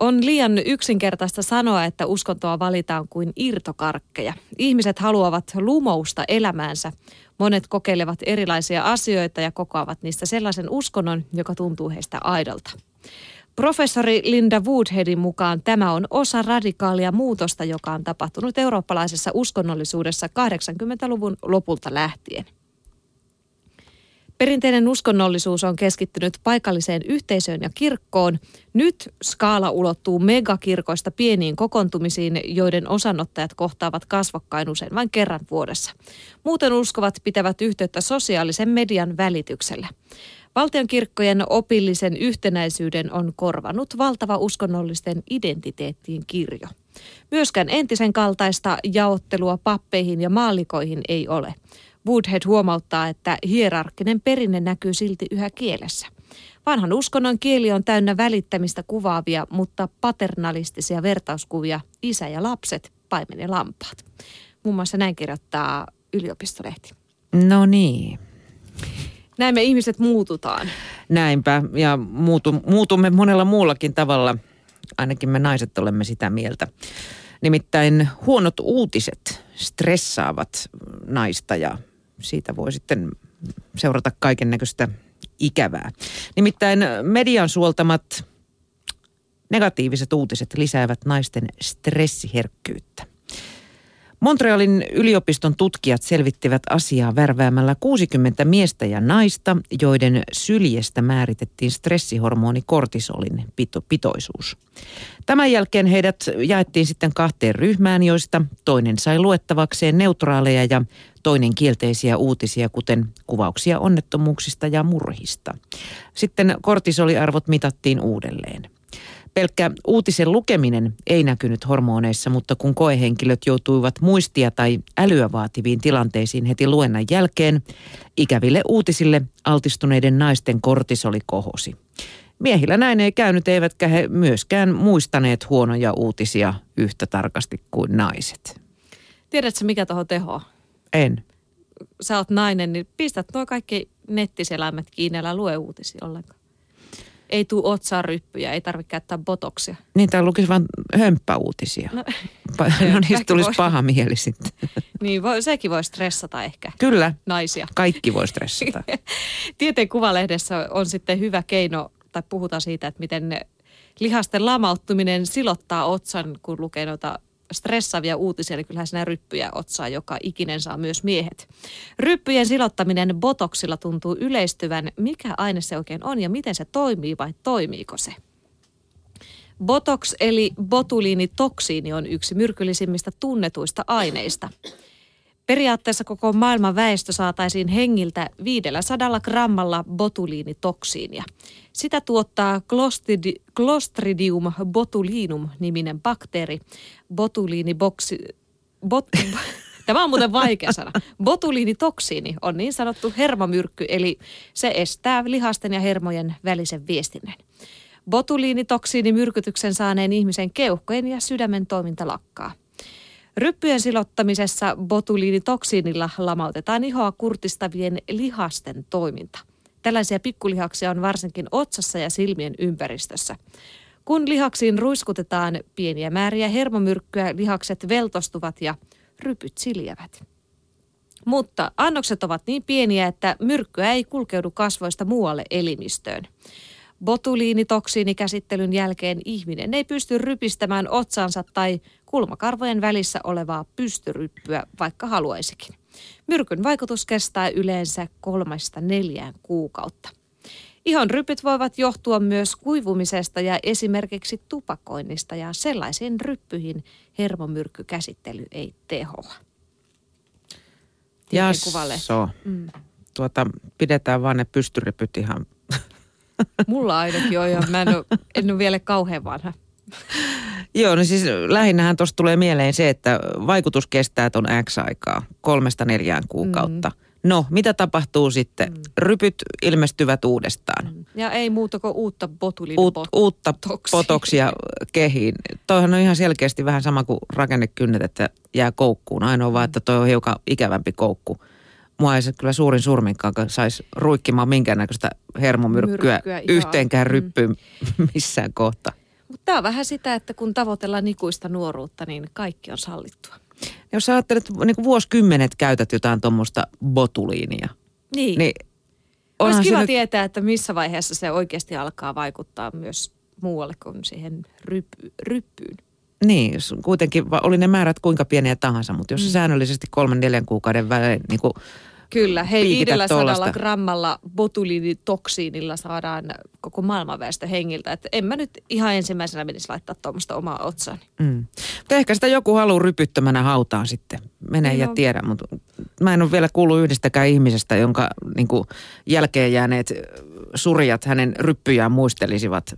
On liian yksinkertaista sanoa, että uskontoa valitaan kuin irtokarkkeja. Ihmiset haluavat lumousta elämäänsä. Monet kokeilevat erilaisia asioita ja kokoavat niistä sellaisen uskonnon, joka tuntuu heistä aidolta. Professori Linda Woodheadin mukaan tämä on osa radikaalia muutosta, joka on tapahtunut eurooppalaisessa uskonnollisuudessa 80-luvun lopulta lähtien. Perinteinen uskonnollisuus on keskittynyt paikalliseen yhteisöön ja kirkkoon. Nyt skaala ulottuu megakirkoista pieniin kokoontumisiin, joiden osanottajat kohtaavat kasvokkain usein vain kerran vuodessa. Muuten uskovat pitävät yhteyttä sosiaalisen median välityksellä. Valtionkirkkojen opillisen yhtenäisyyden on korvanut valtava uskonnollisten identiteettien kirjo. Myöskään entisen kaltaista jaottelua pappeihin ja maallikoihin ei ole. Woodhead huomauttaa, että hierarkkinen perinne näkyy silti yhä kielessä. Vanhan uskonnon kieli on täynnä välittämistä kuvaavia, mutta paternalistisia vertauskuvia isä ja lapset, paimen ja lampaat. Muun muassa näin kirjoittaa yliopistolehti. No niin. Näin me ihmiset muututaan. Näinpä, ja muutu, muutumme monella muullakin tavalla. Ainakin me naiset olemme sitä mieltä. Nimittäin huonot uutiset stressaavat naista ja siitä voi sitten seurata kaiken näköistä ikävää. Nimittäin median suoltamat negatiiviset uutiset lisäävät naisten stressiherkkyyttä. Montrealin yliopiston tutkijat selvittivät asiaa värväämällä 60 miestä ja naista, joiden syljestä määritettiin stressihormoni kortisolin pito- pitoisuus. Tämän jälkeen heidät jaettiin sitten kahteen ryhmään, joista toinen sai luettavakseen neutraaleja ja toinen kielteisiä uutisia, kuten kuvauksia onnettomuuksista ja murhista. Sitten kortisoliarvot mitattiin uudelleen. Pelkkä uutisen lukeminen ei näkynyt hormoneissa, mutta kun koehenkilöt joutuivat muistia tai älyä vaativiin tilanteisiin heti luennan jälkeen, ikäville uutisille altistuneiden naisten kortisoli kohosi. Miehillä näin ei käynyt, eivätkä he myöskään muistaneet huonoja uutisia yhtä tarkasti kuin naiset. Tiedätkö mikä tuohon teho? En. Sä oot nainen, niin pistät nuo kaikki nettiseläimet kiinni, älä lue uutisia ollenkaan. Ei tuu otsaan ryppyjä, ei tarvitse käyttää botoksia. Niin, täällä lukisi vain hömppäuutisia. No, no niistä tulisi paha mieli sitten. Niin, voi, sekin voi stressata ehkä. Kyllä. Naisia. Kaikki voi stressata. Tieteen kuvalehdessä on sitten hyvä keino, tai puhutaan siitä, että miten lihasten lamauttuminen silottaa otsan, kun lukee noita stressaavia uutisia, niin kyllähän sinä ryppyjä otsaa, joka ikinen saa myös miehet. Ryppyjen silottaminen botoksilla tuntuu yleistyvän. Mikä aine se oikein on ja miten se toimii vai toimiiko se? Botox eli botuliinitoksiini on yksi myrkyllisimmistä tunnetuista aineista. Periaatteessa koko maailman väestö saataisiin hengiltä 500 grammalla botuliinitoksiinia. Sitä tuottaa Clostridium botulinum niminen bakteeri. Botuliiniboksi... Bot, Tämä on muuten vaikea sana. Botuliinitoksiini on niin sanottu hermomyrkky, eli se estää lihasten ja hermojen välisen viestinnän. Botuliinitoksiinimyrkytyksen saaneen ihmisen keuhkojen ja sydämen toiminta lakkaa. Ryppyjen silottamisessa botuliinitoksiinilla lamautetaan ihoa kurtistavien lihasten toiminta. Tällaisia pikkulihaksia on varsinkin otsassa ja silmien ympäristössä. Kun lihaksiin ruiskutetaan pieniä määriä hermomyrkkyä, lihakset veltostuvat ja rypyt siljävät. Mutta annokset ovat niin pieniä, että myrkkyä ei kulkeudu kasvoista muualle elimistöön. Botuliinitoksiinikäsittelyn jälkeen ihminen ei pysty rypistämään otsansa tai kulmakarvojen välissä olevaa pystyryppyä, vaikka haluaisikin. Myrkyn vaikutus kestää yleensä kolmesta neljään kuukautta. Ihon rypyt voivat johtua myös kuivumisesta ja esimerkiksi tupakoinnista ja sellaisiin ryppyihin hermomyrkkykäsittely ei tehoa. Jasso. Mm. Tuota, pidetään vaan ne pystyrypyt ihan Mulla ainakin on ja mä en ole, en ole vielä kauhean vanha. Joo, no siis lähinnähän tuosta tulee mieleen se, että vaikutus kestää ton X aikaa, kolmesta neljään kuukautta. Mm. No, mitä tapahtuu sitten? Mm. Rypyt ilmestyvät uudestaan. Mm. Ja ei muuta kuin uutta botulinipotoksia. Uut, uutta potoksia kehiin. Toihan on ihan selkeästi vähän sama kuin rakennekynnet, että jää koukkuun. Ainoa mm. vaan, että toi on hiukan ikävämpi koukku mua ei se kyllä suurin surminkaan saisi ruikkimaan minkäännäköistä hermomyrkkyä Myrkkyä, yhteenkään ryppyyn mm. missään kohta. Mutta tämä on vähän sitä, että kun tavoitellaan ikuista nuoruutta, niin kaikki on sallittua. Jos sä ajattelet, että niin vuosikymmenet käytät jotain tuommoista botuliinia, Niin. niin Olisi kiva nyt, tietää, että missä vaiheessa se oikeasti alkaa vaikuttaa myös muualle kuin siihen ryppy, ryppyyn. niin, kuitenkin oli ne määrät kuinka pieniä tahansa, mutta jos mm. säännöllisesti kolmen neljän kuukauden välein niin kuin Kyllä, hei Piikitä 500 tollasta. grammalla botuliinitoksiinilla saadaan koko maailmanväestö hengiltä. Että en mä nyt ihan ensimmäisenä menisi laittaa tuommoista omaa otsaani. Mm. Mutta ehkä sitä joku haluaa rypyttömänä hautaan sitten. Mene ja Joo. tiedä, mutta mä en ole vielä kuullut yhdestäkään ihmisestä, jonka niin kuin, jälkeen jääneet surjat hänen ryppyjään muistelisivat